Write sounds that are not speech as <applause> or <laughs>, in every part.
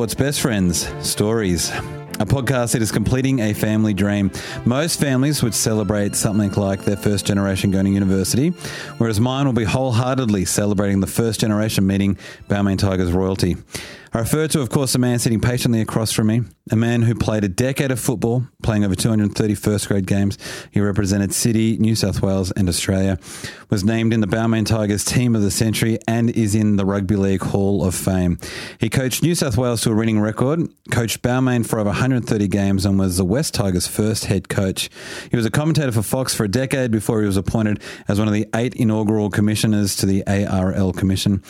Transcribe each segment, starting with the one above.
Sports Best Friends Stories, a podcast that is completing a family dream. Most families would celebrate something like their first generation going to university, whereas mine will be wholeheartedly celebrating the first generation meeting Balmain Tigers royalty. I refer to, of course, a man sitting patiently across from me, a man who played a decade of football, playing over 230 first grade games. He represented City, New South Wales, and Australia, was named in the Balmain Tigers Team of the Century, and is in the Rugby League Hall of Fame. He coached New South Wales to a winning record, coached Balmain for over 130 games, and was the Wests Tigers' first head coach. He was a commentator for Fox for a decade before he was appointed as one of the eight inaugural commissioners to the ARL Commission.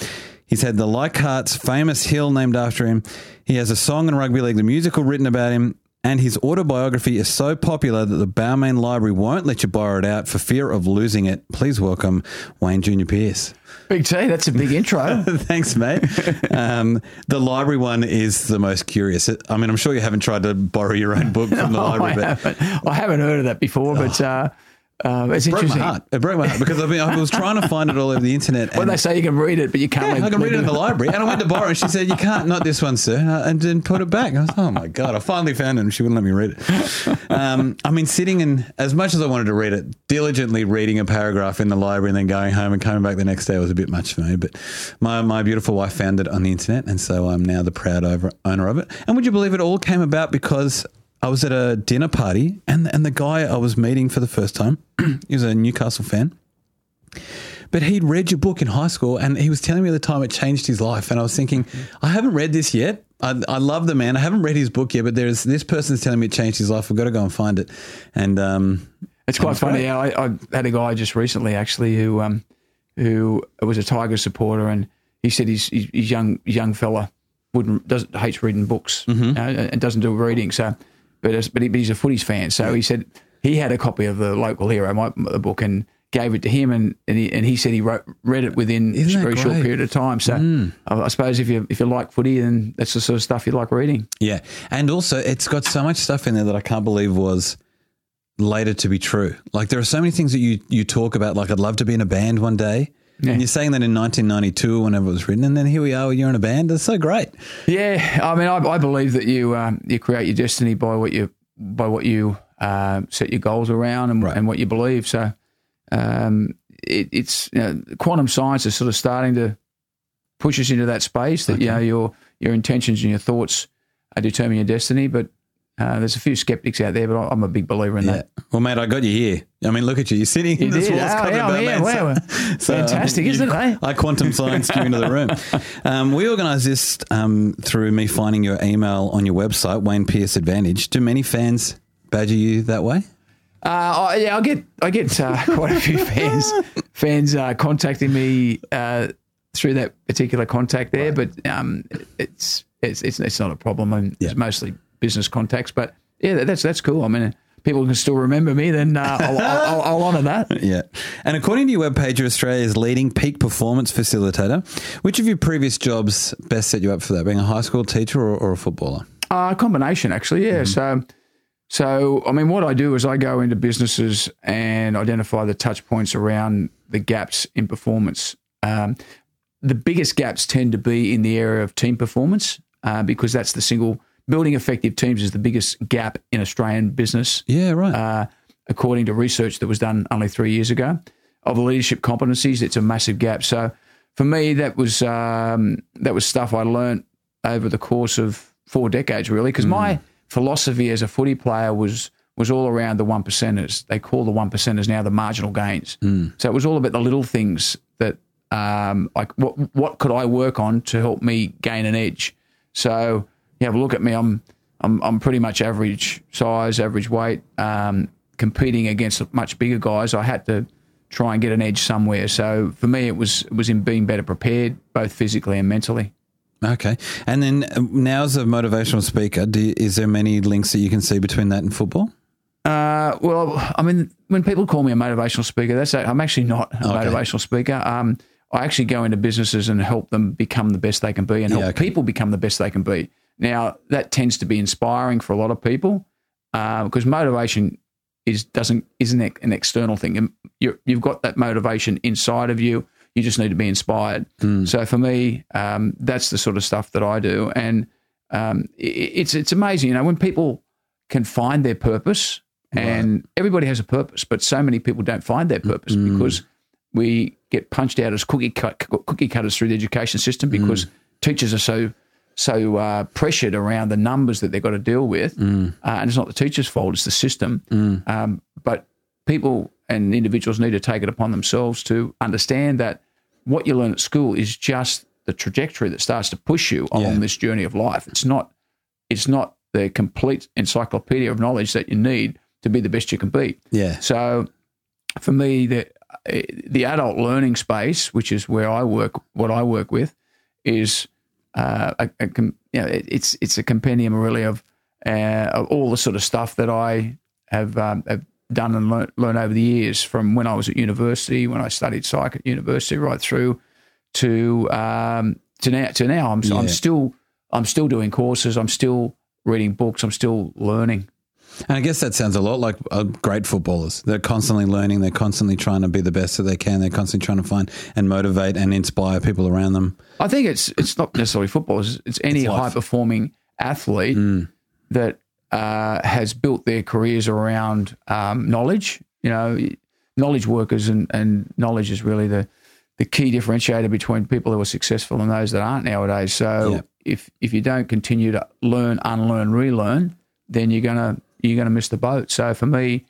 He's had the Leichhardt's famous hill named after him. He has a song in rugby league, the musical written about him, and his autobiography is so popular that the Balmain Library won't let you borrow it out for fear of losing it. Please welcome Wayne Junior Pearce. Big T, that's a big intro. <laughs> Thanks, mate. Um, the library one is the most curious. I mean, I'm sure you haven't tried to borrow your own book from the <laughs> No, library, I, but Oh. haven't, I haven't heard of that before, but uh, uh, it's it broke my heart. It broke my heart because I, mean, I was trying to find it all over the internet. Well, and- they say you can read it, but you can't. Yeah, I can read it in the library. And I went to borrow it, and she said, You can't, not this one, sir. And then put it back. I was, Oh my God, I finally found it, and she wouldn't let me read it. Um, I mean, sitting in, as much as I wanted to read it, diligently reading a paragraph in the library and then going home and coming back the next day was a bit much for me. But my, my beautiful wife found it on the internet, and so I'm now the proud owner of it. And would you believe it all came about because I was at a dinner party, and, and the guy I was meeting for the first time, <clears throat> he was a Newcastle fan. But he'd read your book in high school and he was telling me at the time it changed his life. And I was thinking, I haven't read this yet. I, I love the man. I haven't read his book yet, but there's this person's telling me it changed his life. I've got to go and find it. And um, It's quite funny. Yeah, I, I had a guy just recently actually who um, who was a Tiger supporter, and he said his his his young young fella wouldn't doesn't hates reading books Mm-hmm. uh, and doesn't do reading. So, but but, he, but he's a footies fan. So he said he had a copy of the local hero my, the book and gave it to him, and and he, and he said he wrote, read it within Isn't a very short? Mm. period of time. So I, I suppose if you if you like footy, then that's the sort of stuff you like reading. yeah. And also, it's got so much stuff in there that I can't believe was later to be true. Like, there are so many things that you, you talk about, like, I'd love to be in a band one day. Yeah. And you're saying that in 1992, whenever it was written, and then here we are, you're in a band. That's so great. Yeah, I mean, I, I believe that you um, you create your destiny by what you by what you um, set your goals around and, Right. and what you believe. So, um, it, it's you know, quantum science is sort of starting to push us into that space that you know your your intentions and your thoughts are determine your destiny. But uh, there's a few skeptics out there, but I'm a big believer in Yeah. that. Well, mate, I got you here. I mean, look at you. You're sitting in You this did? walls Oh, covered yeah, in yeah, wow. <laughs> Fantastic, you- isn't it, eh? I quantum science you into the room. <laughs> Um, we organised this um, through me finding your email on your website, Wayne Pearce Advantage. Do many fans badger you that way? Uh, I- yeah, I get I get uh, <laughs> quite a few fans fans uh, contacting me uh, through that particular contact there, but um, it's, it's it's it's not a problem. I mean. It's mostly business contacts, but yeah, that's that's cool. I mean, people can still remember me, then uh, I'll, I'll, <laughs> I'll, I'll honour that. Yeah. And according to your webpage, you're Australia's leading peak performance facilitator. Which of your previous jobs best set you up for that, being a high school teacher or, or a footballer? Uh, combination, actually, yeah. So, so I mean, what I do is I go into businesses and identify the touch points around the gaps in performance. Um, the biggest gaps tend to be in the area of team performance uh, because that's the single building effective teams is the biggest gap in Australian business Yeah, right. uh, according to research that was done only three years ago. Of leadership competencies, it's a massive gap. So for me, that was um, that was stuff I learnt over the course of four decades, really, because my philosophy as a footy player was was all around the one percenters. They call the one percenters now the marginal gains. So it was all about the little things that um, like what what could I work on to help me gain an edge. So you have a look at me. I'm I'm I'm pretty much average size, average weight. Um, competing against much bigger guys, I had to try and get an edge somewhere. So for me, it was it was in being better prepared, both physically and mentally. Okay. And then uh, now as a motivational speaker, do is there many links that you can see between that and football? Uh, well, I mean, when people call me a motivational speaker, that's I'm actually not a Okay. motivational speaker. Um, I actually go into businesses and help them become the best they can be, and help Yeah, okay. people become the best they can be. Now, that tends to be inspiring for a lot of people uh, because motivation is doesn't isn't an external thing. You're, you've got that motivation inside of you. You just need to be inspired. So for me, um, that's the sort of stuff that I do, and um, i it's it's amazing. You know, when people can find their purpose, and everybody has a purpose, but so many people don't find their purpose because we get punched out as cookie cut, cookie cutters through the education system because teachers are so so uh, pressured around the numbers that they've got to deal with, uh, and it's not the teacher's fault; it's the system. Um, but people and individuals need to take it upon themselves to understand that what you learn at school is just the trajectory that starts to push you along Yeah. this journey of life. It's not it's not the complete encyclopedia of knowledge that you need to be the best you can be. Yeah. So for me, the the adult learning space, which is where I work, what I work with, is uh, a, a com- you know, it, it's it's a compendium really of, uh, of all the sort of stuff that I have, um, have done and learned, learned over the years from when I was at university, when I studied psych at university, right through to um, to now. To now, I'm Yeah. I'm still I'm still doing courses. I'm still reading books. I'm still learning. And I guess that sounds a lot like uh, great footballers. They're constantly learning. They're constantly trying to be the best that they can. They're constantly trying to find and motivate and inspire people around them. I think it's it's not necessarily football. It's, any It's high performing athlete that uh, has built their careers around um, knowledge. You know, knowledge workers and, and knowledge is really the the key differentiator between people who are successful and those that aren't nowadays. So Yeah. if if you don't continue to learn, unlearn, relearn, then you're gonna you're gonna miss the boat. So for me,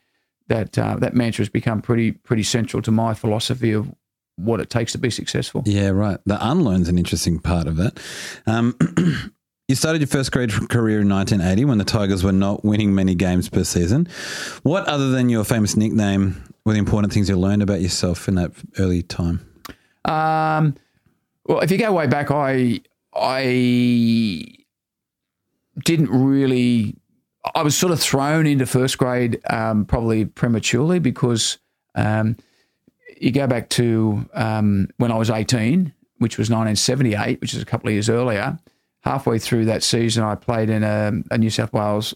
that uh, that mantra has become pretty pretty central to my philosophy of what it takes to be successful. Yeah, right. The unlearn's an interesting part of that. Um, <clears throat> you started your first grade career in 1980 when the Tigers were not winning many games per season. What, other than your famous nickname, were the important things you learned about yourself in that early time? Um, well, if you go way back, I I didn't really. I was sort of thrown into first grade um, probably prematurely because um, you go back to um, when I was 18, which was 1978, which is a couple of years earlier. Halfway through that season, I played in a, a New South Wales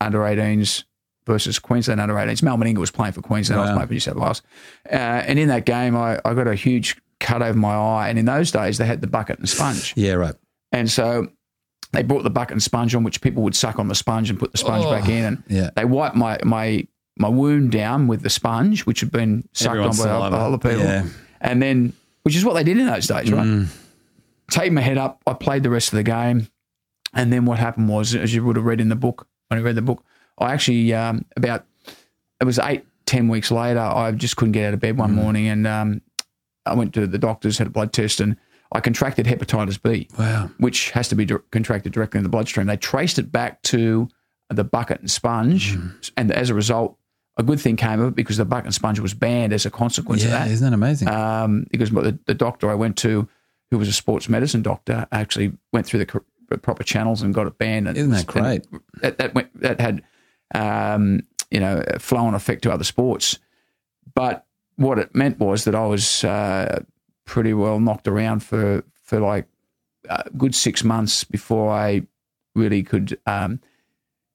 under 18s versus Queensland under 18s. Mal Meninga was playing for Queensland. I was Wow. playing for New South Wales. Uh, and in that game, I, I got a huge cut over my eye. And in those days, they had the bucket and sponge. Yeah, right. And so they brought the bucket and sponge on, which people would suck on the sponge and put the sponge back in. And Yeah. they wiped my, my, my wound down with the sponge, which had been sucked Everyone's on by saliva. other people. Yeah. And then, which is what they did in those days, right? Mm. Take my head up. I played the rest of the game. And then what happened was, as you would have read in the book, when I read the book, I actually, um, about, it was eight, ten weeks later, I just couldn't get out of bed Mm. one morning. And um, I went to the doctors, had a blood test, and I contracted hepatitis B Wow. which has to be dir- contracted directly in the bloodstream. They traced it back to the bucket and sponge, Mm. and as a result, a good thing came of it because the bucket and sponge was banned as a consequence Yeah, of isn't that amazing? Um, because the, the doctor I went to, who was a sports medicine doctor, actually went through the proper channels and got it banned. And Isn't that great? That that, went, that had um, you know a flow-on effect to other sports, but what it meant was that I was uh, pretty well knocked around for for like a good six months before I really could um,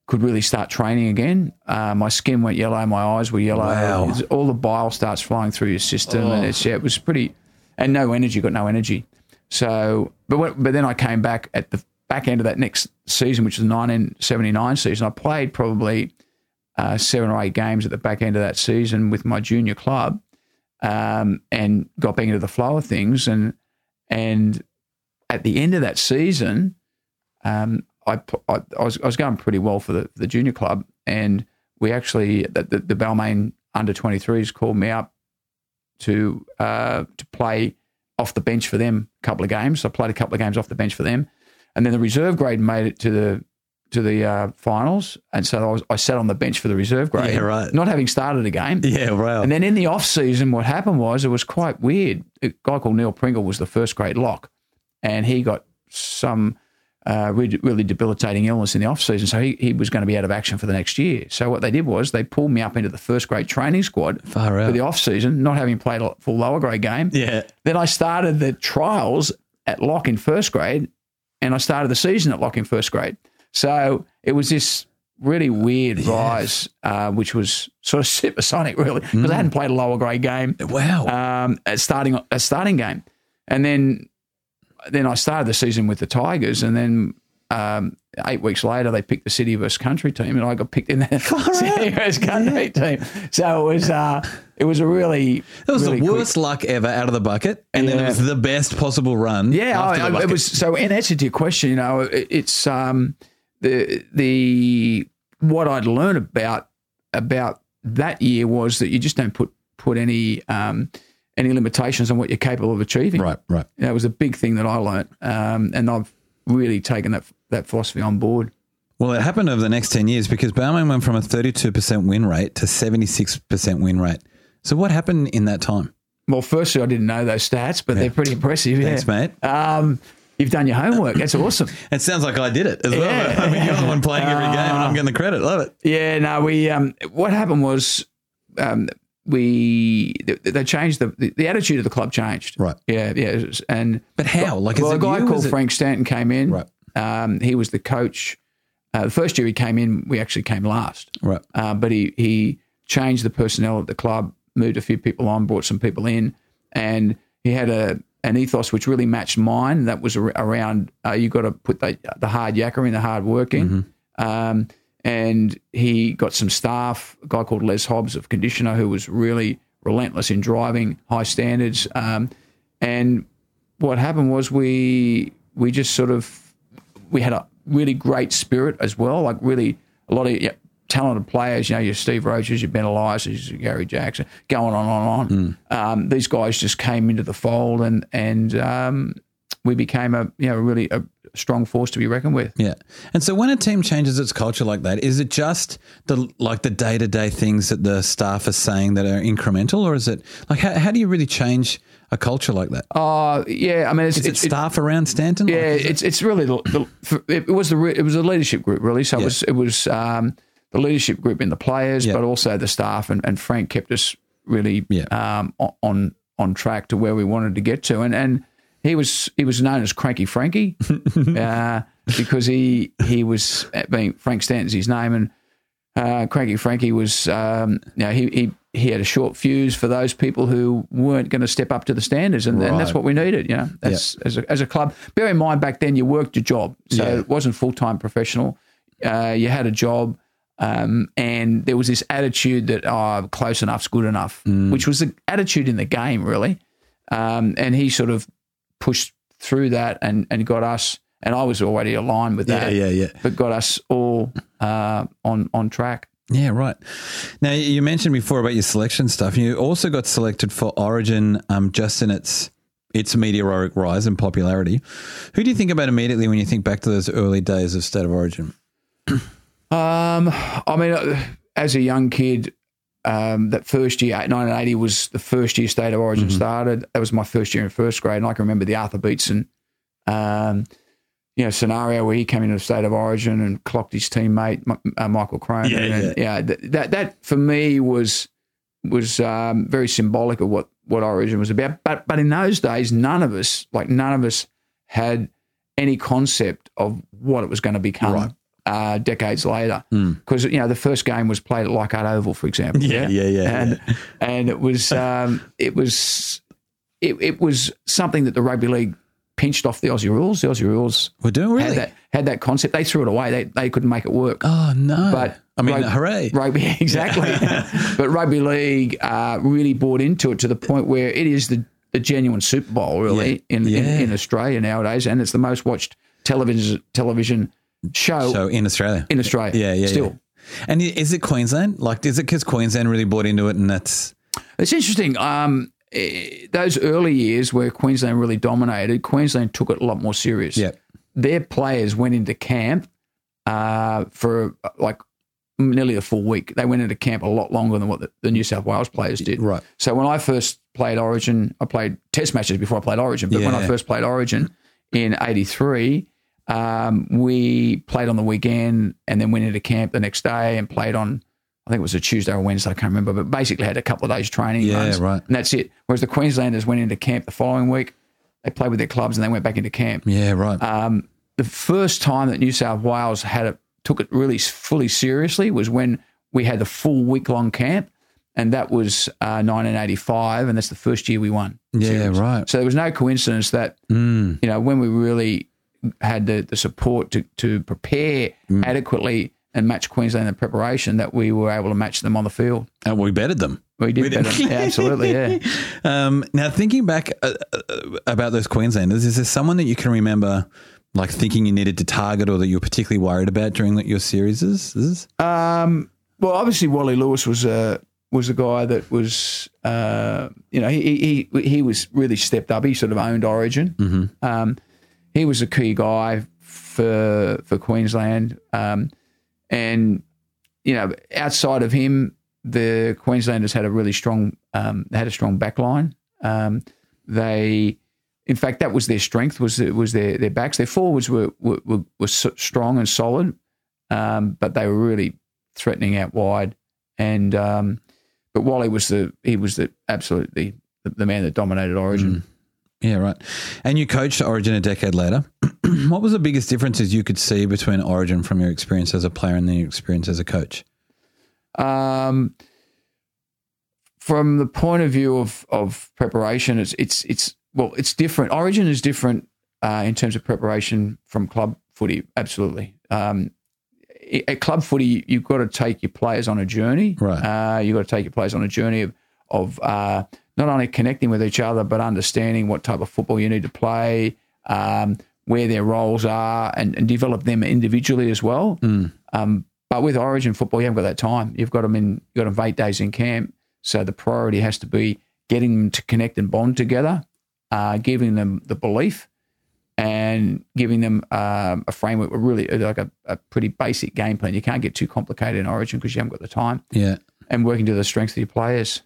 could really start training again. Uh, my skin went yellow, my eyes were yellow. Wow. All the bile starts flowing through your system, and it's yeah, it was pretty, and no energy, got no energy. So, but but then I came back at the back end of that next season, which was the 1979 season. I played probably uh, seven or eight games at the back end of that season with my junior club, um, and got back into the flow of things. And and at the end of that season, um, I, I, I was I was going pretty well for the the junior club, and we actually the, the, the Balmain under 23s called me up to uh, to play off the bench for them a couple of games. So I played a couple of games off the bench for them, and then the reserve grade made it to the to the uh, finals, and so I was I sat on the bench for the reserve grade, Yeah, right. not having started a game. yeah, wow. And then in the off season, what happened was it was quite weird. A guy called Neil Pringle was the first grade lock, and he got some uh, really, debilitating illness in the off season, so he, he was going to be out of action for the next year. So what they did was they pulled me up into the first grade training squad Far for the off season, not having played a full lower grade game. yeah. Then I started the trials at lock in first grade, and I started the season at lock in first grade. So it was this really weird rise, uh, which was sort of <laughs> supersonic, really, because I hadn't played a lower grade game Wow. um, at starting a starting game, and then then I started the season with the Tigers, and then um, eight weeks later they picked the City versus Country team, and I got picked in the <laughs> City versus Country team. So it was uh, it was a really that was really the quick- worst luck ever out of the bucket, and then it was the best possible run. Yeah, I, the it was so. In answer to your question, you know, it, it's um, the the what I'd learned about about that year was that you just don't put put any um, any limitations on what you're capable of achieving. right, right. That was a big thing that I learned, um, and I've really taken that that philosophy on board. Well, it happened over the next 10 years because Balmain went from a 32% win rate to 76% win rate. So, what happened in that time? Well, firstly, I didn't know those stats, but they're pretty impressive. Thanks, yeah. mate. Um, you've done your homework. That's awesome. <laughs> It sounds like I did it as well. <laughs> I mean, you're the one playing every game, and I'm getting the credit. Love it. Yeah, no, we. Um, what happened was, um, we they, changed the, the the attitude of the club changed. Right. Yeah, yeah, and But how? Like, well, a guy you? called Frank Stanton came in. Right. Um, he was the coach. Uh, the first year he came in, we actually came last. Right. Uh, but he he changed the personnel at the club, moved a few people on, brought some people in, and he had a an ethos which really matched mine. That was around uh, you got to put the the hard yakka in, the hard work in. Um, and he got some staff, a guy called Les Hobbs of Conditioner, who was really relentless in driving, high standards. Um, and what happened was we we just sort of we had a really great spirit as well, like really a lot of yeah, talented players. You know, your Steve Roaches, your Ben Elias, your Gary Jackson, going on and on. Um, these guys just came into the fold, and and um, we became a you know really a strong force to be reckoned with. Yeah. And so when a team changes its culture like that, is it just the like the day to day things that the staff are saying that are incremental, or is it like how, how do you really change a culture like that? Uh, yeah, I mean, it's, is it's, it- staff around Stanton? Yeah, it- it's it's really the, the it was the re- it was a leadership group really. So it was it was um, the leadership group in the players, Yeah. but also the staff, and, and Frank kept us really Yeah. um, on on track to where we wanted to get to, and and he was he was known as Cranky Frankie <laughs> uh, because he he was being Frank Stanton's his name, and uh, Cranky Frankie was um, you know, he he. He had a short fuse for those people who weren't going to step up to the standards, and, and that's what we needed. You know, that's as a, as a club. Bear in mind, back then you worked your job, so Yeah. it wasn't full time professional. Uh, you had a job, um, and there was this attitude that oh, close enough's good enough, Mm. which was the attitude in the game, really. Um, and he sort of pushed through that and and got us. And I was already aligned with yeah, that, yeah, yeah. but got us all uh, on on track. Yeah, right. Now you mentioned before about your selection stuff. You also got selected for Origin um, just in its its meteoric rise in popularity. Who do you think about immediately when you think back to those early days of State of Origin? <clears throat> Um, I mean, uh, as a young kid, um, that first year, 1980 was the first year State of Origin started. That was my first year in first grade, and I can remember the Arthur Beetson, um, you know, scenario where he came into the State of Origin and clocked his teammate uh, Michael Cronin. Yeah, and, yeah. th- that that for me was was um, very symbolic of what what Origin was about. But but in those days, none of us, like none of us, had any concept of what it was going to become. Right. Uh, decades later, because you know the first game was played at Leichhardt Oval, for example. Yeah, yeah, yeah, and and it was <laughs> um, it was it, it was something that the rugby league pinched off the Aussie rules. The Aussie rules We're doing had really. that had that concept. They threw it away. They they couldn't make it work. oh no! But I mean, rug- hooray! Rugby, <laughs> exactly. <laughs> but rugby league uh, really bought into it to the point where it is the, the genuine Super Bowl, really, in, Yeah. in in Australia nowadays, and it's the most watched television television show So in Australia, in Australia. yeah, yeah, still. yeah. And is it Queensland? Like, is it because Queensland really bought into it, and that's It's interesting. Um, eh, those early years where Queensland really dominated, Queensland took it a lot more serious. yeah, Their players went into camp uh, for like nearly a full week. They went into camp a lot longer than what the, the New South Wales players did. right. So when I first played Origin, I played Test matches before I played Origin. But when I first played Origin in '83, um, we played on the weekend and then went into camp the next day and played on. I think it was a Tuesday or Wednesday, I can't remember, but basically had a couple of days training Yeah, runs, right. and that's it. Whereas the Queenslanders went into camp the following week, they played with their clubs and they went back into camp. Yeah, right. Um, the first time that New South Wales had a took it really fully seriously was when we had the full week long camp, and that was uh, 1985, and that's the first year we won. Yeah, series. right. So there was no coincidence that Mm. you know when we really had the, the support to to prepare Mm. adequately and match Queensland in preparation that we were able to match them on the field. And we bettered them. We did, did. better. Yeah, absolutely. Yeah. <laughs> Um, now, thinking back uh, uh, about those Queenslanders, is there someone that you can remember, like thinking you needed to target, or that you were particularly worried about during your series? Is Um, well, obviously, Wally Lewis was a was a guy that was, uh, you know, he, he he was really stepped up. He sort of owned Origin. Mm-hmm. Um, he was a key guy for for Queensland, um, and you know, outside of him, the Queenslanders had a really strong um, had a strong backline. Um, they, in fact, that was their strength was was their their backs. Their forwards were were, were, were strong and solid, um, but they were really threatening out wide. And um, but Wally was the he was the absolutely the, the man that dominated Origin. Yeah, right. And you coached Origin a decade later. <clears throat> what was the biggest differences you could see between Origin from your experience as a player and then your experience as a coach? Um, from the point of view of, of preparation, it's it's it's well, it's different. Origin is different uh, in terms of preparation from club footy. Absolutely. Um, at club footy, you've got to take your players on a journey. Right. Uh, you've got to take your players on a journey of of uh, not only connecting with each other, but understanding what type of football you need to play, um, where their roles are, and, and develop them individually as well. Um, but with Origin football, you haven't got that time. You've got them in. You've got them eight days in camp. So the priority has to be getting them to connect and bond together, uh, giving them the belief, and giving them um, a framework. Really, like a, a pretty basic game plan. You can't get too complicated in Origin because you haven't got the time. Yeah. And working to the strengths of your players.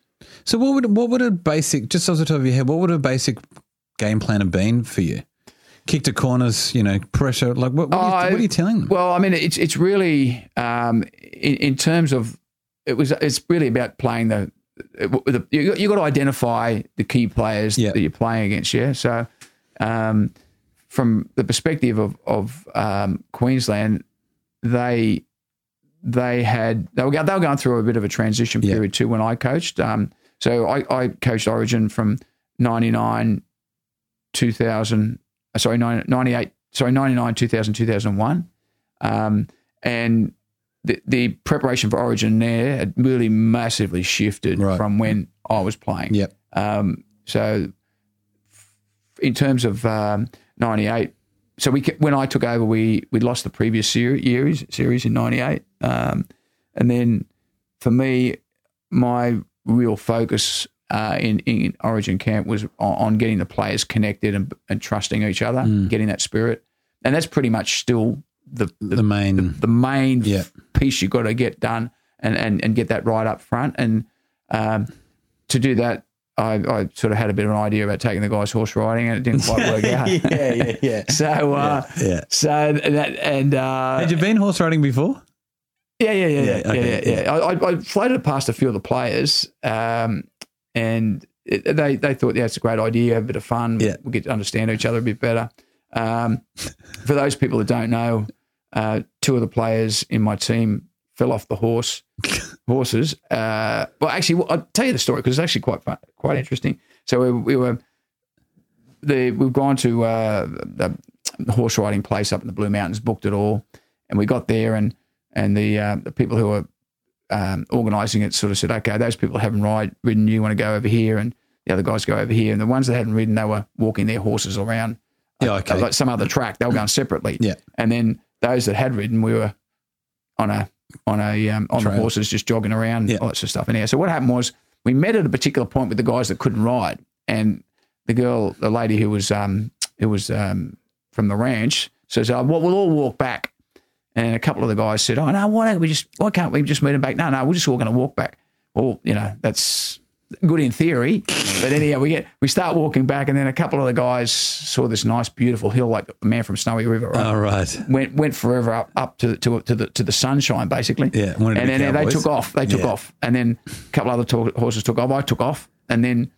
So what would what would a basic just off the top of your head, what would a basic game plan have been for you? Kick to corners, you know, pressure. Like what? What, are, you, Oh, what are you telling them? Well, I mean, it's it's really um, in, in terms of it was it's really about playing the. the you you got to identify the key players Yeah. that you're playing against. Yeah, so um, from the perspective of of um, Queensland, they they had they were they were going through a bit of a transition Yeah. period too when I coached. Um, so I, I coached Origin from '99, 2000, uh, sorry, 98, sorry, 99, 2000, 2001. Um, and the, the preparation for Origin there had really massively shifted Right. from when I was playing. Yep. Um, so, in terms of um, '98, so we when I took over, we we lost the previous series series, in '98, um, and then for me, my real focus uh, in in Origin camp was on, on getting the players connected and, and trusting each other, getting that spirit, and that's pretty much still the the, the main. the main Yeah. piece you've got to get done and, and, and get that right up front. And um, to do that, I, I sort of had a bit of an idea about taking the guys horse riding, and it didn't quite work <laughs> out. yeah, yeah, yeah. <laughs> So, uh, Yeah. so that and uh, Had you been horse riding before? yeah, yeah, yeah, yeah, Yeah, okay, yeah, yeah. I, I- I floated past a few of the players, um, and it, they they thought, yeah, it's a great idea, have a bit of fun. Yeah. we get to understand each other a bit better. Um, <laughs> for those people that don't know, uh, two of the players in my team fell off the horse horses. Uh, well, actually, I'll tell you the story because it's actually quite fun, quite interesting. So we, we were the we've gone to uh, the horse riding place up in the Blue Mountains, booked it all, and we got there and and the uh, the people who were um, organising it sort of said, okay, those people haven't ride ridden, you want to go over here, and the other guys go over here, and the ones that hadn't ridden, they were walking their horses around Yeah, okay. like some other track. They were going separately. Yeah. And then those that had ridden, we were on a on a um, on Trail. the horses, just jogging around, Yeah. all that sort of stuff. And yeah, so what happened was we met at a particular point with the guys that couldn't ride, and the girl, the lady who was um who was um from the ranch, says, "Oh, well, we'll all walk back." And a couple of the guys said, "Oh no, why don't we just? Why can't we just meet them back? No, no, we're just all going to walk back." Well, you know, that's good in theory, but anyhow, we get we start walking back, and then a couple of the guys saw this nice, beautiful hill, like the man from Snowy River. Right? All right. went went forever up up to to to the to the sunshine, basically. Yeah, and then they took off. They took Yeah. off, and then a couple other to- horses took off. I took off, and then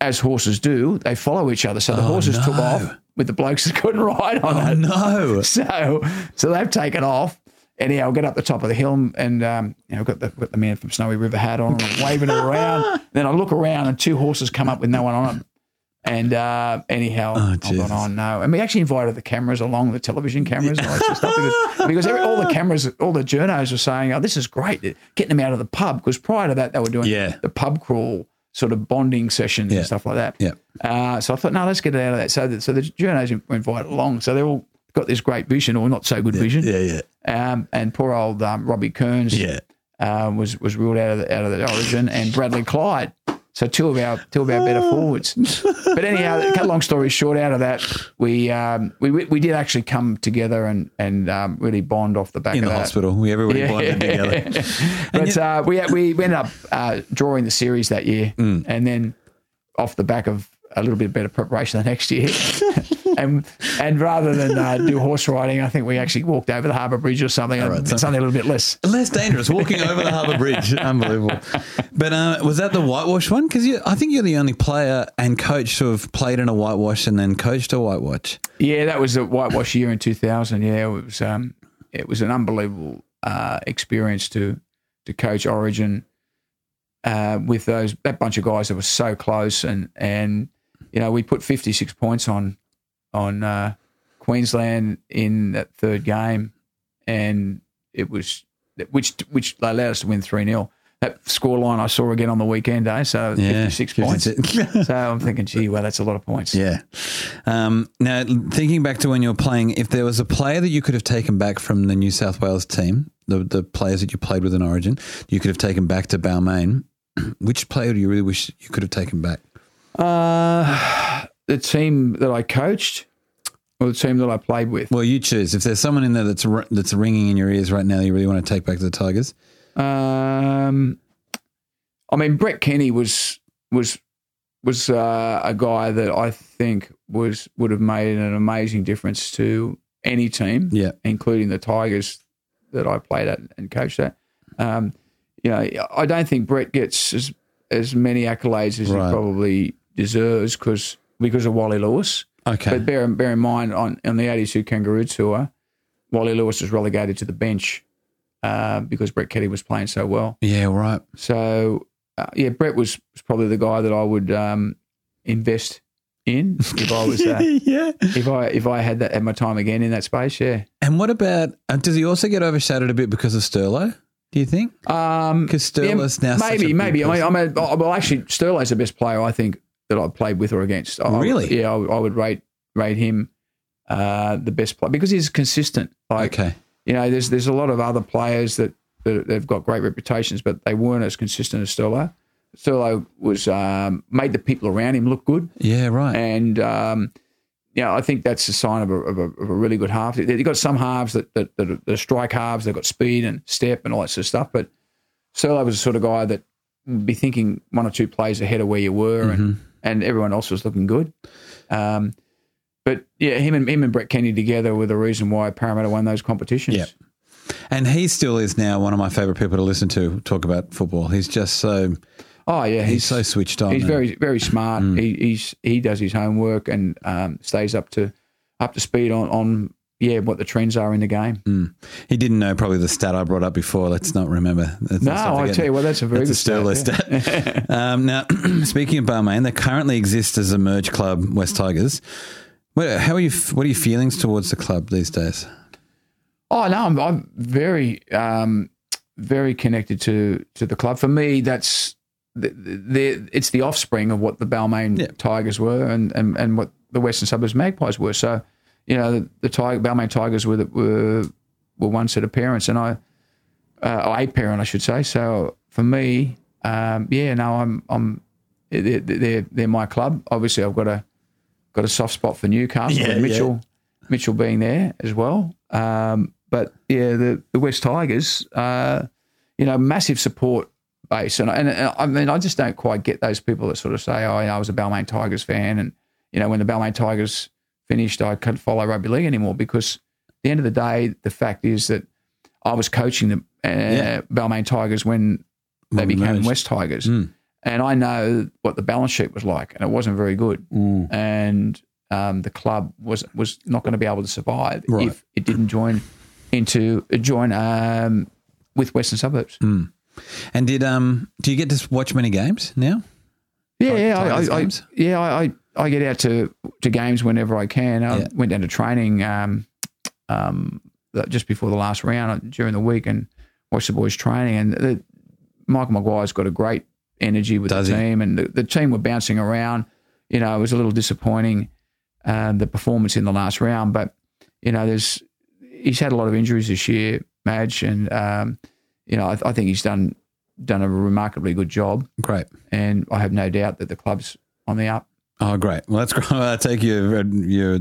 as horses do, they follow each other. So the horses took Oh, off with the blokes that couldn't ride on Oh it. no. <laughs> So, so they've taken off, anyhow, I get up the top of the hill and um, you know, got the got the man from Snowy River hat on, waving it around. <laughs> then I look around and two horses come up with no one on them. And uh, anyhow, Oh, I've gone on no, and we actually invited the cameras along, the television cameras, and all that stuff, because, <laughs> because every, all the cameras, all the journos were saying, "Oh, this is great, getting them out of the pub." Because prior to that, they were doing Yeah. the pub crawl sort of bonding sessions Yeah. and stuff like that. Yeah. Uh, so I thought, no, let's get it out of that. So, the, so the journos were invited along. So they're all got this great vision, or not so good vision. Yeah, yeah, Um, and poor old um, Robbie Kearns yeah. uh, was was ruled out of the, out of the origin, and Bradley Clyde. So two of our two of our better forwards. But anyhow, cut long story short, out of that, we um, we we did actually come together and and um, really bond off the back In of the that. hospital, we everybody bonded together. <laughs> but uh, we we we ended up uh, drawing the series that year, Mm. and then off the back of a little bit better preparation the next year, <laughs> and and rather than uh, do horse riding, I think we actually walked over the Harbour Bridge or something, and so- something a little bit less. Less dangerous walking over the Harbour Bridge. <laughs> Unbelievable. But uh, was that the whitewash one? Because I think you're the only player and coach to have played in a whitewash and then coached a whitewash. Yeah, that was the whitewash year in 2000. Yeah, it was um, it was an unbelievable uh, experience to to coach Origin uh, with those that bunch of guys that were so close, and and you know we put 56 points on on uh, Queensland in that third game, and it was which which allowed us to win three 0 That scoreline I saw again on the weekend, eh? So 56 points. <laughs> so I'm thinking, gee, well, that's a lot of points. Yeah. Um, now, thinking back to when you were playing, if there was a player that you could have taken back from the New South Wales team, the the players that you played with in Origin, you could have taken back to Balmain. <clears throat> Which player do you really wish you could have taken back? Uh, the team that I coached or the team that I played with. Well, you choose. If there's someone in there that's that's ringing in your ears right now, you really want to take back to the Tigers. Um, I mean, Brett Kenny was was was uh, a guy that I think was would have made an amazing difference to any team, Yeah. including the Tigers that I played at and coached at. Um, you know, I don't think Brett gets as as many accolades as Right. he probably deserves because because of Wally Lewis. Okay. But bear, bear in mind, on, on the 82 Kangaroo Tour, Wally Lewis was relegated to the bench uh, because Brett Kenny was playing so well. yeah. Right. So, uh, yeah, Brett was, was probably the guy that I would um, invest in if I was uh, <laughs> yeah. if I if I had that at my time again in that space. Yeah. And what about? Uh, does he also get overshadowed a bit because of Sterlo? Do you think? Um, Because Sterlo's now such a maybe maybe. I mean. I'm a, well, actually, Sterling's the best player I think that I've played with or against. I- Really? yeah, I, would- I would rate rate him uh, the best player because he's consistent. Like Okay. you know, there's there's a lot of other players that, that they've got great reputations, but they weren't as consistent as Sterlo. Sterlo was um, made the people around him look good, Yeah. Right. and um, yeah, I think that's a sign of a, of a, of a really good half. They've got some halves that that, that are, strike halves. They've got speed and step and all that sort of stuff. But Sterlo was the sort of guy that would be thinking one or two plays ahead of where you were, Mm-hmm. and and everyone else was looking good. Um, but yeah, him and him and Brett Kenny together were the reason why Parramatta won those competitions. Yep. And he still is now one of my favourite people to listen to talk about football. He's just so Oh yeah, he's, so switched on. He's and- very very smart. Mm. He he's he does his homework and um, stays up to up to speed on on yeah what the trends are in the game. He didn't know probably the stat I brought up before. Let's not remember. Let's No, I tell you what, that's a very That's a good Sterlo stat, stat. <laughs> um, now, <clears throat> speaking of Balmain, they currently exist as a merge club, Wests Tigers. What, how are you? What are your feelings towards the club these days? Oh no, I'm, I'm very um, very connected to to the club. For me, that's the, the, it's the offspring of what the Balmain Yeah. Tigers were and, and, and what the Western Suburbs Magpies were. So, you know, the, the Tiger, Balmain Tigers were, the, were were one set of parents, and I, uh, or a parent, I should say. So for me, um, yeah, no, I'm I'm they're, they're they're my club. Obviously, I've got a got a soft spot for Newcastle Yeah, and Mitchell, Mitchell being there as well. Um, but yeah, the the Wests Tigers, uh, you know, massive support base, and, and and I mean, I just don't quite get those people that sort of say, "Oh, you know, I was a Balmain Tigers fan," and you know, when the Balmain Tigers finished, I couldn't follow rugby league anymore because at the end of the day, the fact is that I was coaching the uh, Yeah. Balmain Tigers when they When became. Wests Tigers. Mm. And I know what the balance sheet was like, and it wasn't very good. Mm. And um, the club was was not going to be able to survive Right. if it didn't join into join um, with Western Suburbs. And did um do you get to watch many games now? Yeah, yeah, I, I, I, yeah, I, I, get out to, to games whenever I can. I Yeah. went down to training um, um, just before the last round uh, during the week and watched the boys training. And the, Michael Maguire's got a great energy with Does the he? team, and the, the team were bouncing around. You know, it was a little disappointing um, the performance in the last round, but you know, there's he's had a lot of injuries this year, Madge, and um, you know, I, I think he's done done a remarkably good job Great. and I have no doubt that the club's on the up. Oh, great. Well, that's <laughs> great. I take your your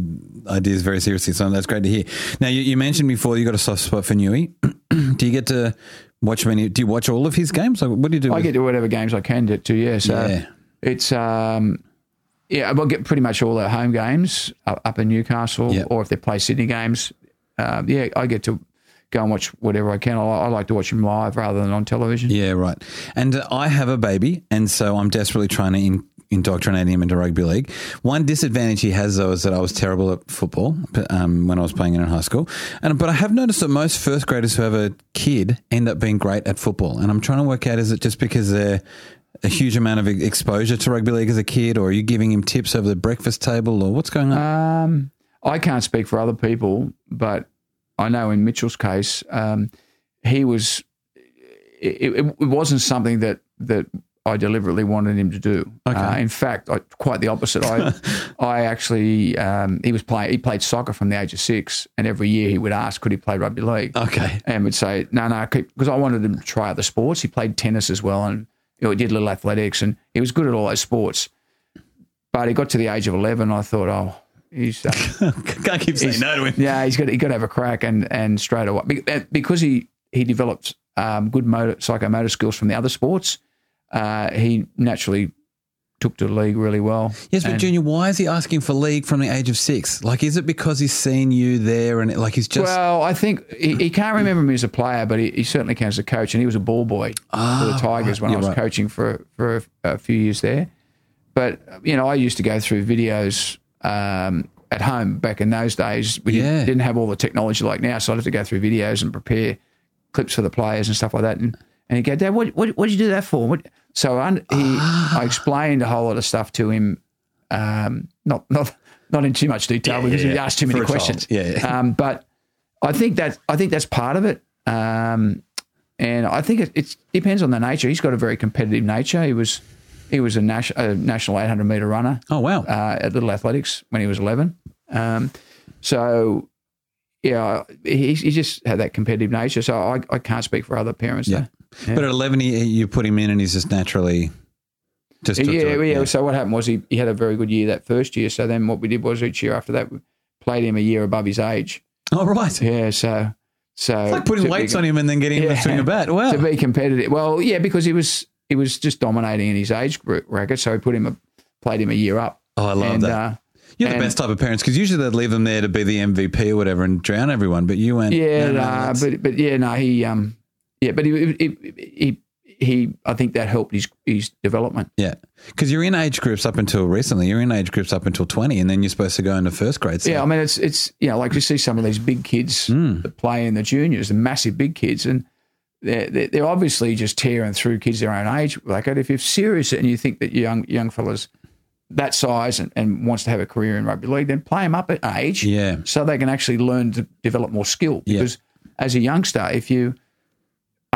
ideas very seriously, so that's great to hear. Now, you, you mentioned before you got a soft spot for Newey. <clears throat> do you get to watch many? Do you watch all of his games? Like, what do you do? I with- get to whatever games I can get to, yeah. So Yeah. it's um, yeah, I get pretty much all their home games up, in Newcastle, Yeah. or if they play Sydney games, um, yeah, I get to go and watch whatever I can. I, I like to watch them live rather than on television. Yeah, right. And uh, I have a baby, and so I'm desperately trying to in, indoctrinate him into rugby league. One disadvantage he has, though, is that I was terrible at football um, when I was playing it in high school. And but I have noticed that most first graders who have a kid end up being great at football. And I'm trying to work out: is it just because they're a huge amount of exposure to rugby league as a kid, or are you giving him tips over the breakfast table, or what's going on? Um, I can't speak for other people, but I know in Mitchell's case, um, he was. It, it wasn't something that that I deliberately wanted him to do. Okay. Uh, in fact, I, quite the opposite. I <laughs> I actually um, he was playing. He played soccer from the age of six, and every year he would ask, could he play rugby league? okay. and would say, no, no, because I wanted him to try other sports. He played tennis as well, and you know, he did little athletics, and he was good at all those sports. But he got to the age of eleven. I thought, oh, he's uh, <laughs> Can't keep saying no to him. yeah, he's got he got to have a crack, and and straight away because he he developed um, good motor psychomotor skills from the other sports. Uh, he naturally took to the league really well. Yes, but And- Junior, why is he asking for league from the age of six? Like, is it because he's seen you there and like he's just Well, I think he, he can't remember me as a player, but he, he certainly can as a coach, and he was a ball boy for the Tigers when I Ah, was right. coaching for for a, a few years there. But you know, I used to go through videos um, at home back in those days. We Yeah. didn't, didn't have all the technology like now, so I'd have to go through videos and prepare clips for the players and stuff like that. And and he'd go, Dad, what what what did you do that for? What? So I, he, Ah. I explained a whole lot of stuff to him, um, not not not in too much detail because yeah, he yeah. asked too many child. questions. Yeah, yeah. Um, but I think that I think that's part of it. Um, and I think it it's, depends on the nature. He's got a very competitive nature. He was he was a, nas- a national 800 meter runner Oh wow. uh, at Little Athletics when he was 11. Um, so yeah, he, he just had that competitive nature. So I, I can't speak for other parents. Yeah. But at 11, he, you put him in and he's just naturally just. Yeah, to- yeah, So what happened was he, he had a very good year that first year. So then what we did was each year after that we played him a year above his age. Oh, right. Yeah. So so It's like putting to be- weights on him and then getting him to swing a bat. Wow. to be competitive. Well, yeah, because he was he was just dominating in his age bracket, so we put him a, played him a year up. Oh, I love and, that. Uh, You're the best type of parents because usually they'd leave them there to be the MVP or whatever and drown everyone, but you went. yeah, no, no, nah, but but yeah, no, he um yeah, but he he, he he I think that helped his his development. Yeah. Because you're in age groups up until recently. You're in age groups up until 20, and then you're supposed to go into first grade. So. Yeah, I mean it's it's you know like you see some of these big kids Hmm. that play in the juniors, the massive big kids, and they're they're, they're obviously just tearing through kids their own age. Like if you're serious and you think that young young fellas that size and, and wants to have a career in rugby league, then play them up at age. Yeah. so they can actually learn to develop more skill. Yeah. Because as a youngster, if you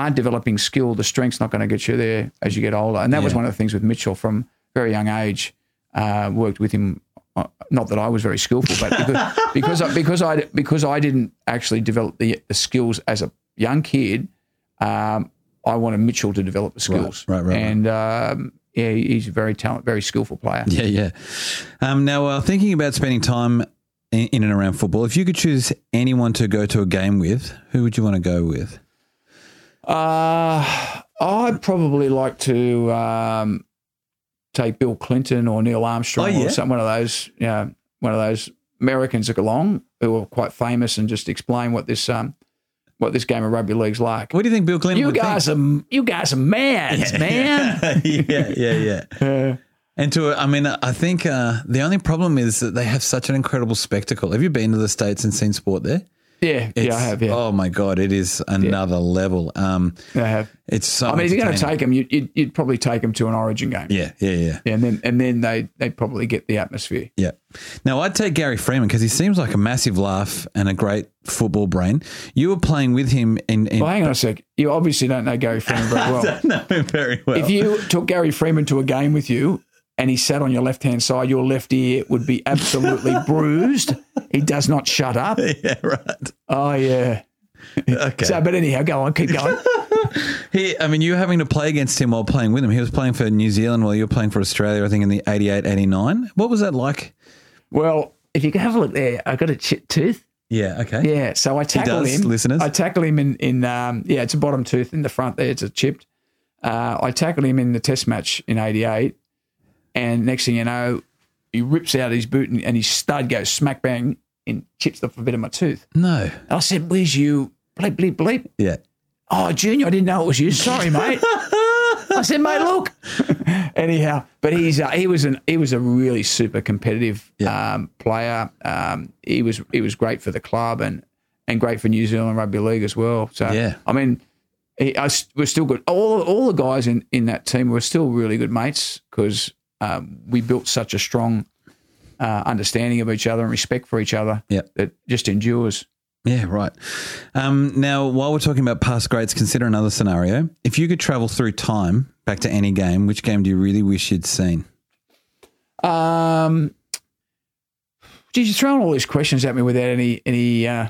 aren't developing skill, the strength's not going to get you there as you get older. And that was one of the things with Mitchell from very young age. Uh, worked with him. uh, Not that I was very skillful, but because <laughs> because I, because I because I didn't actually develop the, the skills as a young kid, um, I wanted Mitchell to develop the skills. right, right, right. And um, yeah, he's a very talented, very skillful player. Yeah, yeah. Um, now, uh, thinking about spending time in, in and around football, if you could choose anyone to go to a game with, who would you want to go with? Uh, I'd probably like to um, take Bill Clinton or Neil Armstrong Oh, yeah? or some one of those, you know, one of those Americans that go along who are quite famous and just explain what this um, what this game of rugby league's like. What do you think Bill Clinton You guys are you guys are mans, man. think? <laughs> yeah, yeah, <laughs> yeah. And to, I mean, I think uh, the only problem is that they have such an incredible spectacle. Have you been to the States and seen sport there? Yeah, yeah, I have. Yeah, Oh my god, it is another level. Um, I have. it's so. I mean, if you're going to take them, you'd, you'd, you'd probably take them to an Origin game. Yeah, yeah, yeah. Yeah, and then and then they they probably get the atmosphere. Yeah. Now I'd take Gary Freeman because he seems like a massive laugh and a great football brain. You were playing with him in. in Well, hang on a sec. You obviously don't know Gary Freeman very <laughs> well. know him very well. if you took Gary Freeman to a game with you and he sat on your left hand side, your left ear would be absolutely <laughs> bruised. He does not shut up. <laughs> yeah, right. Oh yeah. Okay. So, but anyhow, go on, keep going. <laughs> he, I mean, you were having to play against him while playing with him. He was playing for New Zealand while you were playing for Australia. I think in the 88, 89. What was that like? well, if you can have a look there, I got a chipped tooth. Yeah. Okay. Yeah, so I tackled does, him. listeners. I tackled him in in um, yeah, it's a bottom tooth in the front there. It's a chipped. Uh, I tackled him in the Test match in '88, and next thing you know, he rips out his boot and, and his stud goes smack bang and chips off a bit of my tooth. No. And I said, "Where's you?" Bleep bleep bleep. Yeah. Oh, Junior, I didn't know it was you. Sorry, <laughs> mate. I said, mate, look. <laughs> Anyhow, but he's uh, he was an he was a really super competitive Yeah. um, player. Um, he was he was great for the club and and great for New Zealand rugby league as well. So Yeah. I mean, he, I, we're still good. All all the guys in in that team were still really good mates because um, we built such a strong uh, understanding of each other and respect for each other Yep. that just endures. Yeah, right. Um, now, while we're talking about past greats, consider another scenario. If you could travel through time back to any game, which game do you really wish you'd seen? Um, geez, you're throwing all these questions at me without any any uh,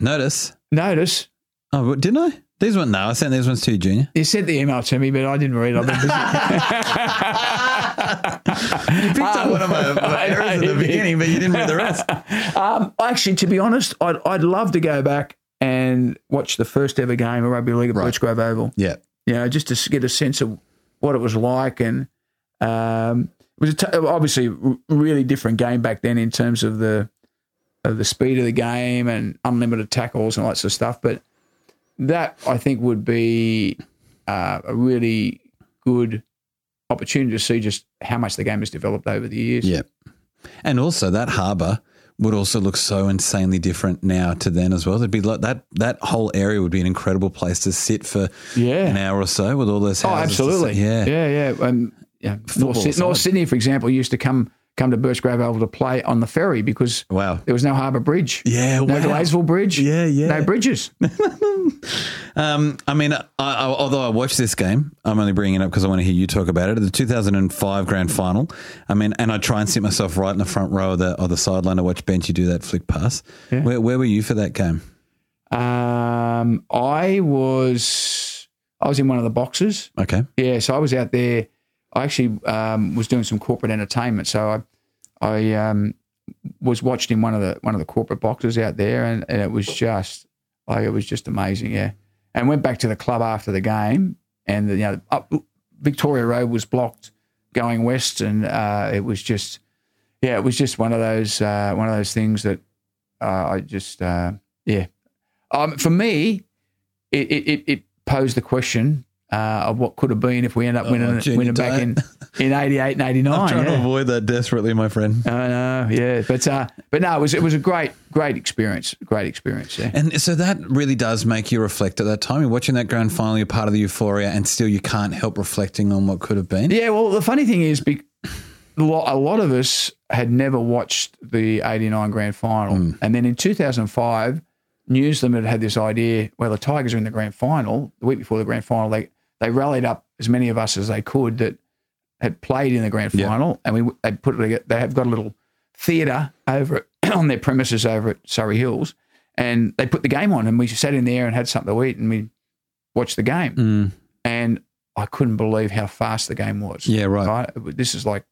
Notice. notice. Oh, didn't I? These ones. No, I sent these ones to you, Junior. You sent the email to me, but I didn't read it. I've been busy. <laughs> <laughs> You picked up one of my, my <laughs> errors at the beginning, but you didn't read the rest. <laughs> um, actually, to be honest, I'd, I'd love to go back and watch the first ever game of rugby league at Right. Birchgrove Oval. Yeah. You know, just to get a sense of what it was like, and um, it was a t- obviously a really different game back then in terms of the of the speed of the game and unlimited tackles and all that sort of stuff. But that I think would be uh, a really good opportunity to see just how much the game has developed over the years. Yeah. And also that harbour would also look so insanely different now to then as well. It'd be like that that whole area would be an incredible place to sit for Yeah. an hour or so with all those Oh, houses. to absolutely. Yeah. yeah, yeah. Um, yeah. North, North Sydney, for example, used to come come to Birchgrove Oval to play on the ferry because Wow. there was no harbour bridge. Yeah, no wow. Bridge. Yeah, yeah. No bridges. <laughs> Um, I mean, I, I, although I watched this game, I'm only bringing it up because I want to hear you talk about it. The 2005 grand final. I mean, and I try and sit myself right in the front row of the of the sideline to watch Benji do that flick pass. Yeah. Where, where were you for that game? Um, I was I was in one of the boxes. Okay. Yeah, so I was out there. I actually um, was doing some corporate entertainment, so I I um, was watched in one of the one of the corporate boxes out there, and, and it was just like it was just amazing. Yeah, and went back to the club after the game, and you know up Victoria Road was blocked going west, and uh, it was just yeah, it was just one of those uh, one of those things that uh, I just uh, yeah. Um, for me, it, it, it- it posed the question uh, of what could have been if we end up winning, Oh, Junior, winning back in, <laughs> in 88 and 89. I'm trying to avoid that desperately, my friend. I know, yeah, but uh, but no, it was it was a great great experience, great experience. Yeah, And so that really does make you reflect at that time. You're watching that grand final, you're part of the euphoria, and still you can't help reflecting on what could have been. yeah. Well, the funny thing is, be, a lot of us had never watched the '89 grand final, Mm. and then in 2005, News Limited had had this idea. Well, the Tigers are in the grand final. The week before the grand final, they they rallied up as many of us as they could that had played in the grand Yeah. final, and we they put it. They have got a little theatre over <clears throat> on their premises over at Surry Hills, and they put the game on, and we sat in there and had something to eat, and we watched the game, Mm. and I couldn't believe how fast the game was. Yeah, right. Right? This is like,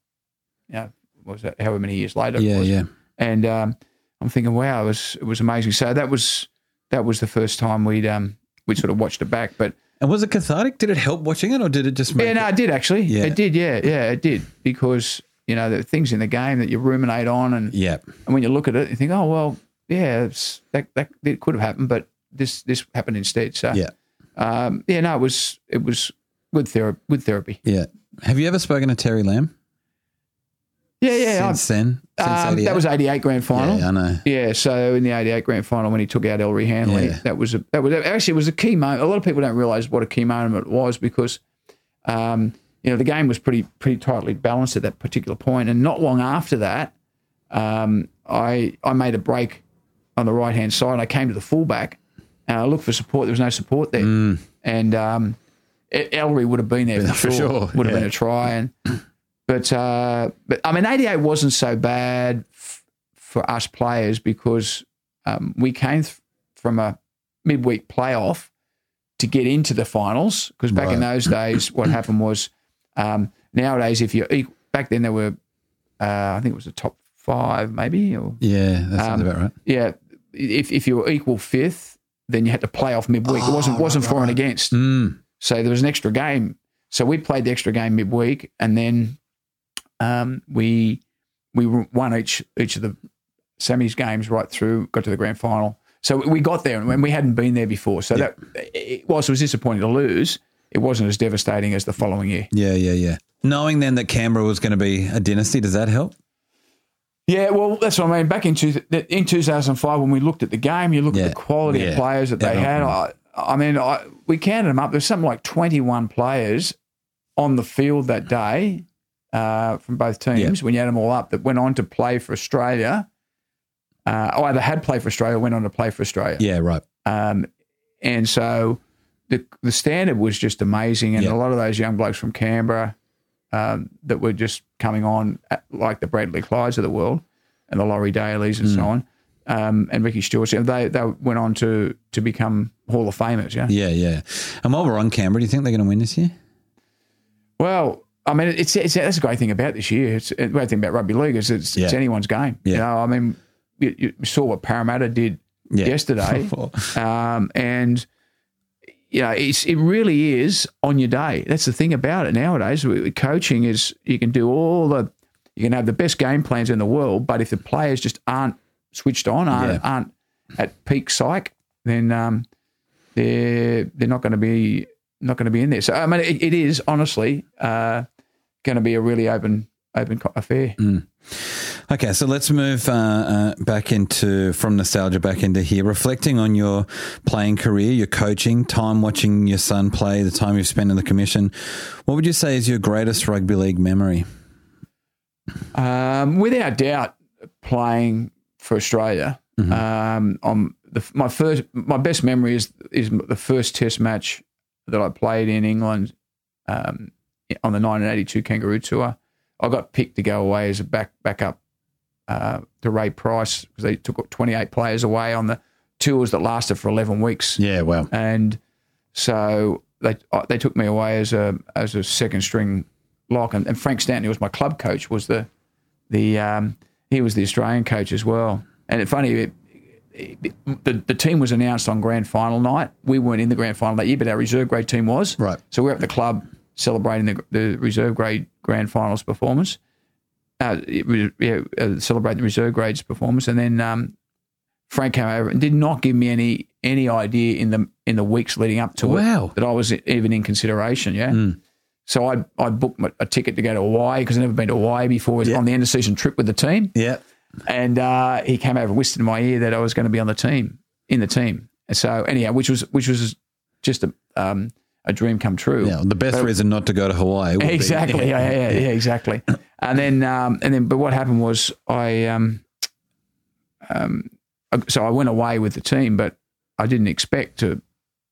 you know, was that? However many years later? it Yeah, was. yeah. And um, I'm thinking, wow, it was it was amazing. So that was that was the first time we'd um we sort of watched it back, but. And was it cathartic? Did it help watching it, or did it just make Yeah, no, it- it did actually. Yeah. It did, yeah, yeah, it did. Because, you know, the things in the game that you ruminate on and, Yeah. and when you look at it, you think, oh well, yeah, it's, that that it could have happened, but this this happened instead. So Yeah. um, yeah, no, it was it was good therapy good therapy. Yeah. Have you ever spoken to Terry Lamb? Yeah, yeah. Since then, since Um, that was 88 grand final. Yeah, I know. Yeah, so in the '88 grand final when he took out Ellery Hanley, Yeah. that was a, that was actually it was a key moment. A lot of people don't realise what a key moment it was because, um, you know, the game was pretty pretty tightly balanced at that particular point, and not long after that, um, I I made a break on the right hand side. I came to the fullback, and I looked for support. There was no support there, and um, Ellery would have been there <laughs> for, Mm. For sure. sure, Would have yeah. been a try, and but uh, but I mean, '88 wasn't so bad f- for us players because um, we came th- from a midweek playoff to get into the finals. Because back in those days, what <clears throat> happened was um, nowadays, if you're back then, there were uh, I think it was the top five, maybe or Yeah, that Um, sounds about right. yeah. If if you were equal fifth, then you had to play off midweek. it wasn't Oh, wasn't right, for and against. Mm. So there was an extra game. So we played the extra game midweek, and then um, we we won each each of the semis games right through. Got to the grand final. So we got there, and we hadn't been there before. So that it, whilst it was disappointing to lose, it wasn't as devastating as the following year. Yeah, yeah, yeah. Knowing then that Canberra was going to be a dynasty, does that help? Yeah, well, that's what I mean. Back in two, in 2005, when we looked at the game, you look Yeah. at the quality Yeah. of players that they had. I, I mean, I, we counted them up. There's something like 21 players on the field that day uh, from both teams. When you add them all up, that went on to play for Australia. Uh, or either had played for Australia, or went on to play for Australia. Yeah, right. Um, and so the the standard was just amazing, and Yeah. a lot of those young blokes from Canberra um, that were just coming on, at, like the Bradley Clydes of the world, and the Laurie Daleys and Mm. so on, um, and Ricky Stuart, they they went on to to become Hall of Famers. Yeah. Yeah, yeah. And while we're on Canberra, do you think they're going to win this year? Well, I mean, it's, it's that's a great thing about this year. It's the great thing about rugby league is it's, it's anyone's game. You know, I mean, you, you saw what Parramatta did Yeah. yesterday. <laughs> um, and you know, it's it really is on your day. That's the thing about it nowadays. Coaching is you can do all the you can have the best game plans in the world, but if the players just aren't switched on, aren't, Yeah. aren't at peak psych, then um, they're they're not going to be not going to be in there. So I mean, it, it is honestly uh, going to be a really open open affair. Okay, so let's move uh, uh, back into from nostalgia back into here, reflecting on your playing career, your coaching, time watching your son play, the time you've spent in the commission. What would you say is your greatest rugby league memory? Um, without doubt, playing for Australia. Um, on the, my first, my best memory is is the first Test match that I played in England um, on the 1982 Kangaroo Tour. I got picked to go away as a back backup uh, to Ray Price because they took 28 players away on the tours that lasted for 11 weeks Yeah, well, and so they uh, they took me away as a as a second string lock, and, and Frank Stanton, who was my club coach, was the the um, he was the Australian coach as well. And it's funny, it, it, the the team was announced on grand final night. We weren't in the grand final that year, but our reserve grade team was. Right. So we we're at the club celebrating the, the reserve grade grand finals performance. Uh, it yeah, uh, celebrating the reserve grades performance, and then um, Frank came over and did not give me any any idea in the in the weeks leading up to Wow. it that I was even in consideration. Yeah. So I I booked my, a ticket to go to Hawaii because I'd never been to Hawaii before. Was on the end of season trip with the team, yeah, and uh, he came over and whispered in my ear that I was going to be on the team in the team. And so anyhow, which was which was just a um, a dream come true. yeah. The best reason not to go to Hawaii. Would be- Exactly. Yeah, yeah, yeah, exactly. <laughs> And then, um, and then, but what happened was I, um, um, so I went away with the team, but I didn't expect to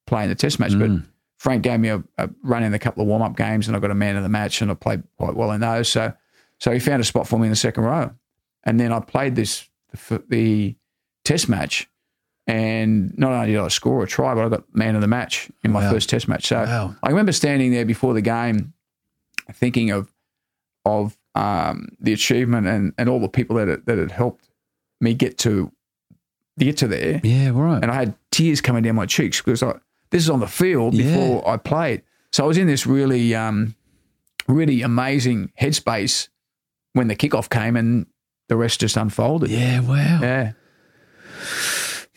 play in the test match. But Frank gave me a, a run in a couple of warm up games, and I got a man of the match, and I played quite well in those. So, so he found a spot for me in the second row, and then I played this the, the test match. And not only did I score a try, but I got man of the match in my Wow. first test match. So Wow. I remember standing there before the game, thinking of of um, the achievement and, and all the people that had, that had helped me get to get to there, Yeah, right. and I had tears coming down my cheeks because I, this is on the field Yeah. before I played. So I was in this really um, really amazing headspace when the kickoff came, and the rest just unfolded. yeah, wow. Yeah.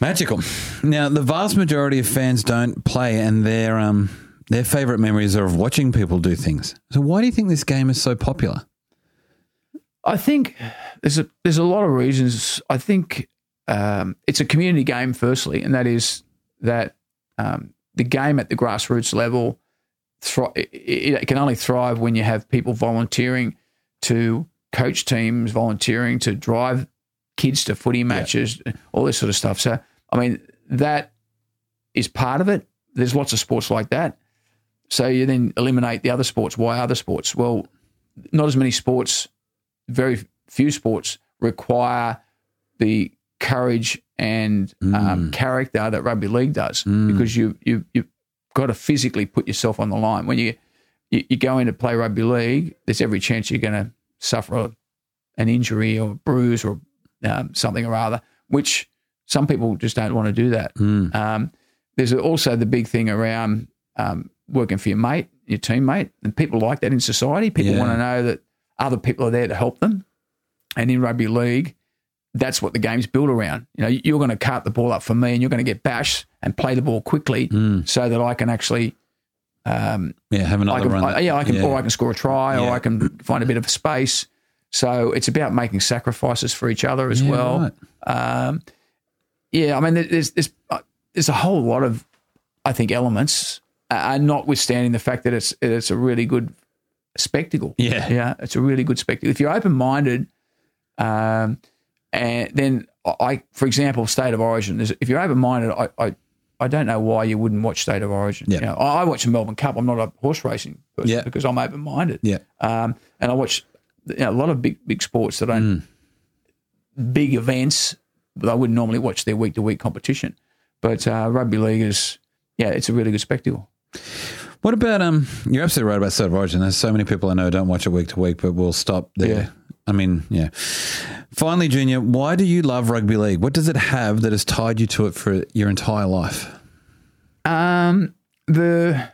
Magical. Now, the vast majority of fans don't play, and their um their favorite memories are of watching people do things. So, why do you think this game is so popular? I think there's a there's a lot of reasons. I think um, it's a community game, firstly, and that is that um, the game at the grassroots level thri- it, it can only thrive when you have people volunteering to coach teams, volunteering to drive kids to footy matches, all this sort of stuff. So, I mean, that is part of it. There's lots of sports like that. So you then eliminate the other sports. Why other sports? Well, not as many sports, very few sports require the courage and um, character that rugby league does because you you you've got to physically put yourself on the line when you you, you go in to play rugby league. There's every chance you're going to suffer a, an injury or a bruise or um, something or other, which some people just don't want to do that. Um, there's also the big thing around um, working for your mate, your teammate, and people like that in society. People Yeah. want to know that other people are there to help them. And in rugby league, that's what the game's built around. You know, you're going to cart the ball up for me, and you're going to get bashed and play the ball quickly, so that I can actually, um, Yeah, have I another can, run. I, yeah, I can, Yeah. or I can score a try, or I can find a bit of space. So it's about making sacrifices for each other as Yeah, well. right. Um, yeah, I mean, there's there's uh, there's a whole lot of I think elements, uh, notwithstanding the fact that it's it's a really good spectacle. Yeah. yeah, it's a really good spectacle. If you're open minded, um, and then I, for example, State of Origin. If you're open minded, I, I I don't know why you wouldn't watch State of Origin. Yeah. You know, I I watch the Melbourne Cup. I'm not a horse racing person Yeah. because I'm open minded. Yeah. Um, and I watch you know, a lot of big big sports that don't Mm. big events, I wouldn't normally watch their week to week competition. But uh, rugby league is yeah, it's a really good spectacle. What about um? You're absolutely right about State of Origin. There's so many people I know don't watch it week to week, but we'll stop there. Yeah. I mean, yeah. Finally, Junior, why do you love rugby league? What does it have that has tied you to it for your entire life? Um, the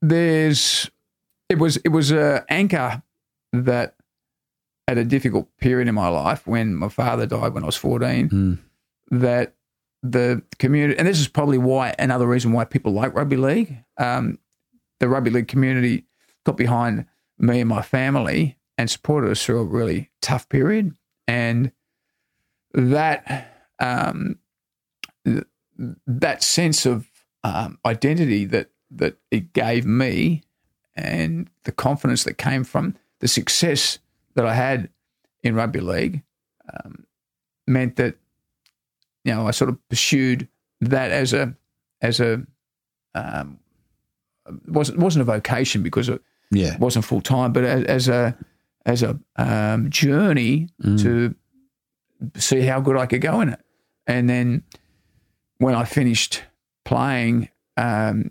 there's it was it was a anchor that at a difficult period in my life when my father died when I was 14 that the community and this is probably why another reason why people like rugby league um, the rugby league community got behind me and my family and supported us through a really tough period. And that um, th- that sense of um, identity that that it gave me and the confidence that came from the success that I had in rugby league um, meant that you know I sort of pursued that as a as a um, wasn't wasn't a vocation because it Yeah. wasn't full time, but as, as a as a um, journey to see how good I could go in it. And then when I finished playing, um,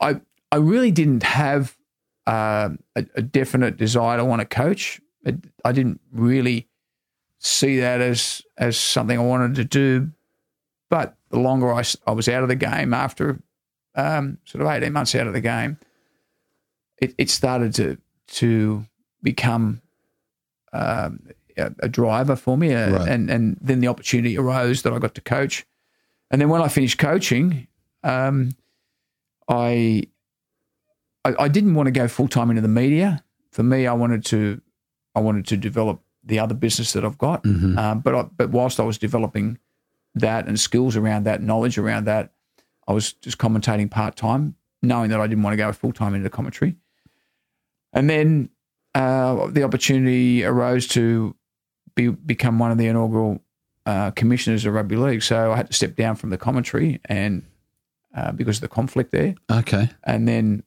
I I really didn't have uh, a, a definite desire to want to coach. It, I didn't really see that as as something I wanted to do. But the longer I, I was out of the game after um, sort of eighteen months out of the game, it, it started to to become um, a, a driver for me, uh, Right. and and then the opportunity arose that I got to coach, and then when I finished coaching, um, I, I I didn't want to go full time into the media. For me, I wanted to I wanted to develop the other business that I've got, um, but I, but whilst I was developing that and skills around that, knowledge around that, I was just commentating part time, knowing that I didn't want to go full time into commentary. And then uh, the opportunity arose to be, become one of the inaugural uh, commissioners of rugby league. So I had to step down from the commentary and uh, because of the conflict there, Okay. and then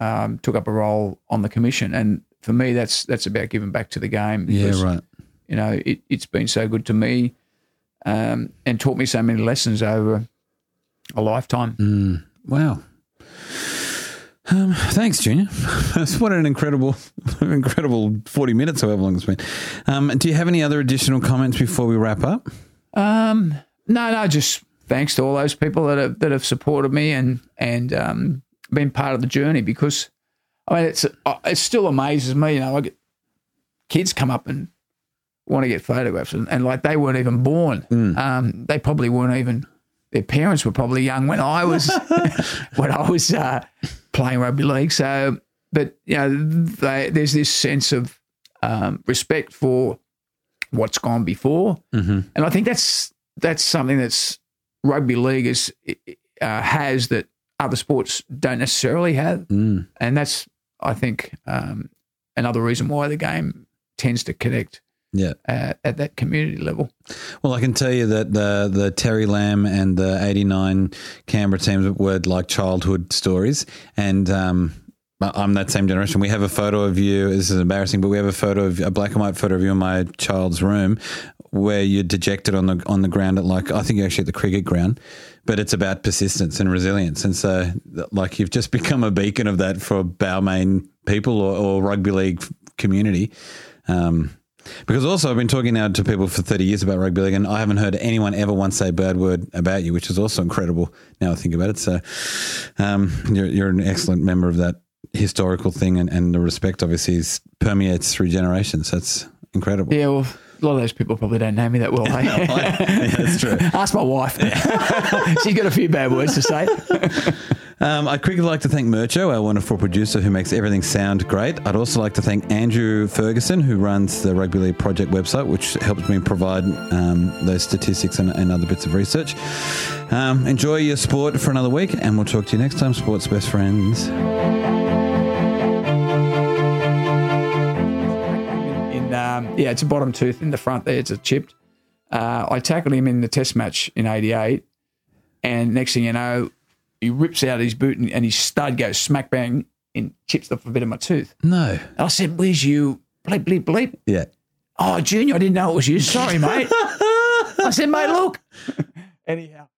um, took up a role on the commission. And for me, that's that's about giving back to the game. Yeah, right. You know, it, it's been so good to me um, and taught me so many lessons over a lifetime. Wow. Um, thanks, Junior. <laughs> what an incredible, <laughs> incredible 40 minutes, however long it's been. Um, do you have any other additional comments before we wrap up? Um, no, no, just thanks to all those people that have that have supported me and and um, been part of the journey. Because I mean, it's uh, it still amazes me. You know, I get kids come up and want to get photographs, and, and like they weren't even born. Um, they probably weren't even. Their parents were probably young when I was <laughs> when I was uh, playing rugby league. So, but you know, they, there's this sense of um, respect for what's gone before, Mm-hmm. and I think that's that's something that's rugby league is uh, has that other sports don't necessarily have, Mm. and that's I think um, another reason why the game tends to connect Yeah. at, at that community level. Well, I can tell you that the the Terry Lamb and the '89 Canberra teams were like childhood stories, and um, I'm that same generation. We have a photo of you. This is embarrassing, but we have a photo of a black and white photo of you in my child's room, where you're dejected on the on the ground at like I think you're actually at the cricket ground, but it's about persistence and resilience, and so like you've just <laughs> become a beacon of that for Balmain people or, or rugby league community. Um, because also I've been talking now to people for 30 years about rugby league and I haven't heard anyone ever once say a bad word about you, which is also incredible now I think about it. So um, you're, you're an excellent member of that historical thing and, and the respect obviously is, permeates through generations. That's incredible. Yeah, well, a lot of those people probably don't know me that well. <laughs> Hey? yeah, that's true. <laughs> Ask my wife. <laughs> She's got a few bad words to say. Um, I'd quickly like to thank Murcho, our wonderful producer who makes everything sound great. I'd also like to thank Andrew Ferguson, who runs the Rugby League Project website, which helps me provide um, those statistics and, and, other bits of research. Um, enjoy your sport for another week, and we'll talk to you next time, sports best friends. Um, yeah, it's a bottom tooth in the front there. It's a chipped. Uh, I tackled him in the Test match in '88, and next thing you know, he rips out his boot and, and his stud goes smack bang and chips off a bit of my tooth. No. And I said, "Where's you?" Bleep bleep bleep. Yeah. Oh, Junior, I didn't know it was you. Sorry, mate. <laughs> I said, mate, look. Anyhow.